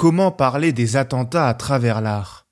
Comment parler des attentats à travers l'art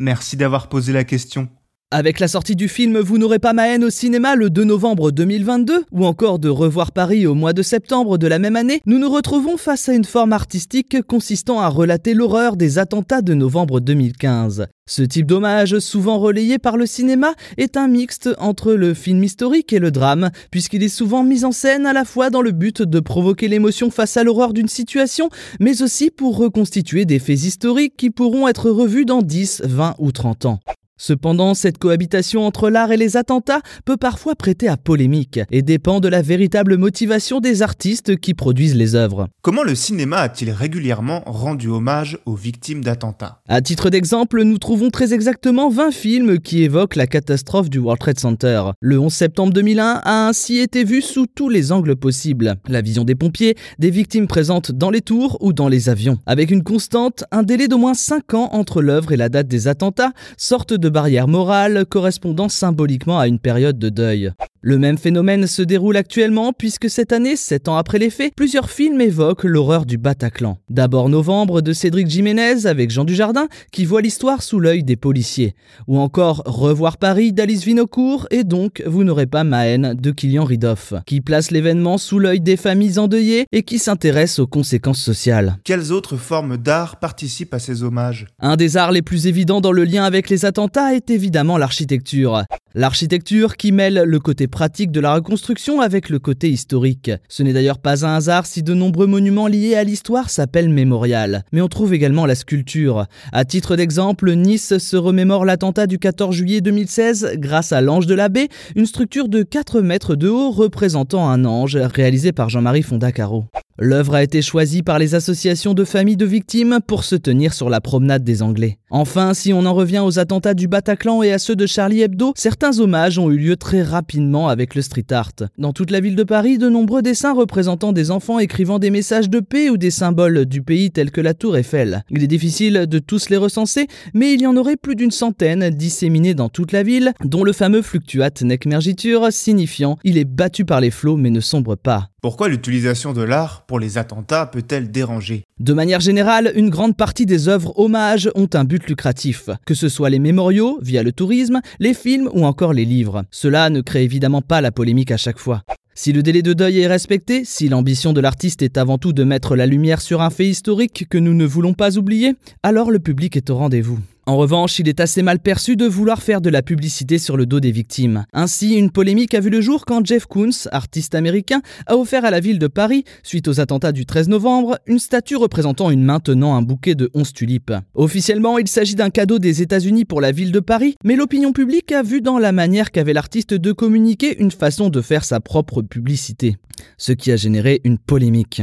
Merci d'avoir posé la question. Avec la sortie du film Vous n'aurez pas ma haine au cinéma le 2 novembre 2022, ou encore de Revoir Paris au mois de septembre de la même année, nous nous retrouvons face à une forme artistique consistant à relater l'horreur des attentats de novembre 2015. Ce type d'hommage, souvent relayé par le cinéma, est un mixte entre le film historique et le drame, puisqu'il est souvent mis en scène à la fois dans le but de provoquer l'émotion face à l'horreur d'une situation, mais aussi pour reconstituer des faits historiques qui pourront être revus dans 10, 20 ou 30 ans. Cependant, cette cohabitation entre l'art et les attentats peut parfois prêter à polémique et dépend de la véritable motivation des artistes qui produisent les œuvres. Comment le cinéma a-t-il régulièrement rendu hommage aux victimes d'attentats? À titre d'exemple, nous trouvons très exactement 20 films qui évoquent la catastrophe du World Trade Center. Le 11 septembre 2001 a ainsi été vu sous tous les angles possibles. La vision des pompiers, des victimes présentes dans les tours ou dans les avions. Avec une constante, un délai d'au moins 5 ans entre l'œuvre et la date des attentats, sorte de barrière morale correspondant symboliquement à une période de deuil. Le même phénomène se déroule actuellement puisque cette année, sept ans après les faits, plusieurs films évoquent l'horreur du Bataclan. D'abord Novembre de Cédric Jiménez avec Jean Dujardin qui voit l'histoire sous l'œil des policiers. Ou encore Revoir Paris d'Alice Vinocourt et donc Vous n'aurez pas ma haine de Kilian Ridoff qui place l'événement sous l'œil des familles endeuillées et qui s'intéresse aux conséquences sociales. Quelles autres formes d'art participent à ces hommages? Un des arts les plus évidents dans le lien avec les attentats est évidemment l'architecture. L'architecture qui mêle le côté pratique de la reconstruction avec le côté historique. Ce n'est d'ailleurs pas un hasard si de nombreux monuments liés à l'histoire s'appellent mémorial. Mais on trouve également la sculpture. À titre d'exemple, Nice se remémore l'attentat du 14 juillet 2016 grâce à l'Ange de la Baie, une structure de 4 mètres de haut représentant un ange réalisé par Jean-Marie Fondacaro. L'œuvre a été choisie par les associations de familles de victimes pour se tenir sur la promenade des Anglais. Enfin, si on en revient aux attentats du Bataclan et à ceux de Charlie Hebdo, certains hommages ont eu lieu très rapidement avec le street art. Dans toute la ville de Paris, de nombreux dessins représentant des enfants écrivant des messages de paix ou des symboles du pays tels que la tour Eiffel. Il est difficile de tous les recenser, mais il y en aurait plus d'une centaine disséminés dans toute la ville, dont le fameux fluctuat nec mergitur signifiant il est battu par les flots mais ne sombre pas. Pourquoi l'utilisation de l'art les attentats peut-elle déranger? De manière générale, une grande partie des œuvres hommages ont un but lucratif, que ce soit les mémoriaux, via le tourisme, les films ou encore les livres. Cela ne crée évidemment pas la polémique à chaque fois. Si le délai de deuil est respecté, si l'ambition de l'artiste est avant tout de mettre la lumière sur un fait historique que nous ne voulons pas oublier, alors le public est au rendez-vous. En revanche, il est assez mal perçu de vouloir faire de la publicité sur le dos des victimes. Ainsi, une polémique a vu le jour quand Jeff Koons, artiste américain, a offert à la ville de Paris, suite aux attentats du 13 novembre, une statue représentant une main tenant un bouquet de 11 tulipes. Officiellement, il s'agit d'un cadeau des États-Unis pour la ville de Paris, mais l'opinion publique a vu dans la manière qu'avait l'artiste de communiquer une façon de faire sa propre publicité, ce qui a généré une polémique.